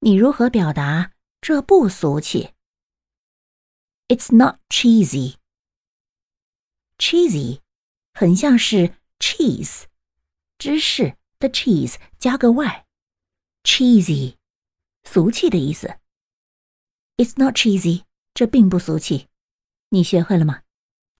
你如何表达这不俗气？It's not cheesy. Cheesy 很像是 cheese，芝士的 cheese 加个 y，cheesy，俗气的意思。It's not cheesy，这并不俗气。你学会了吗？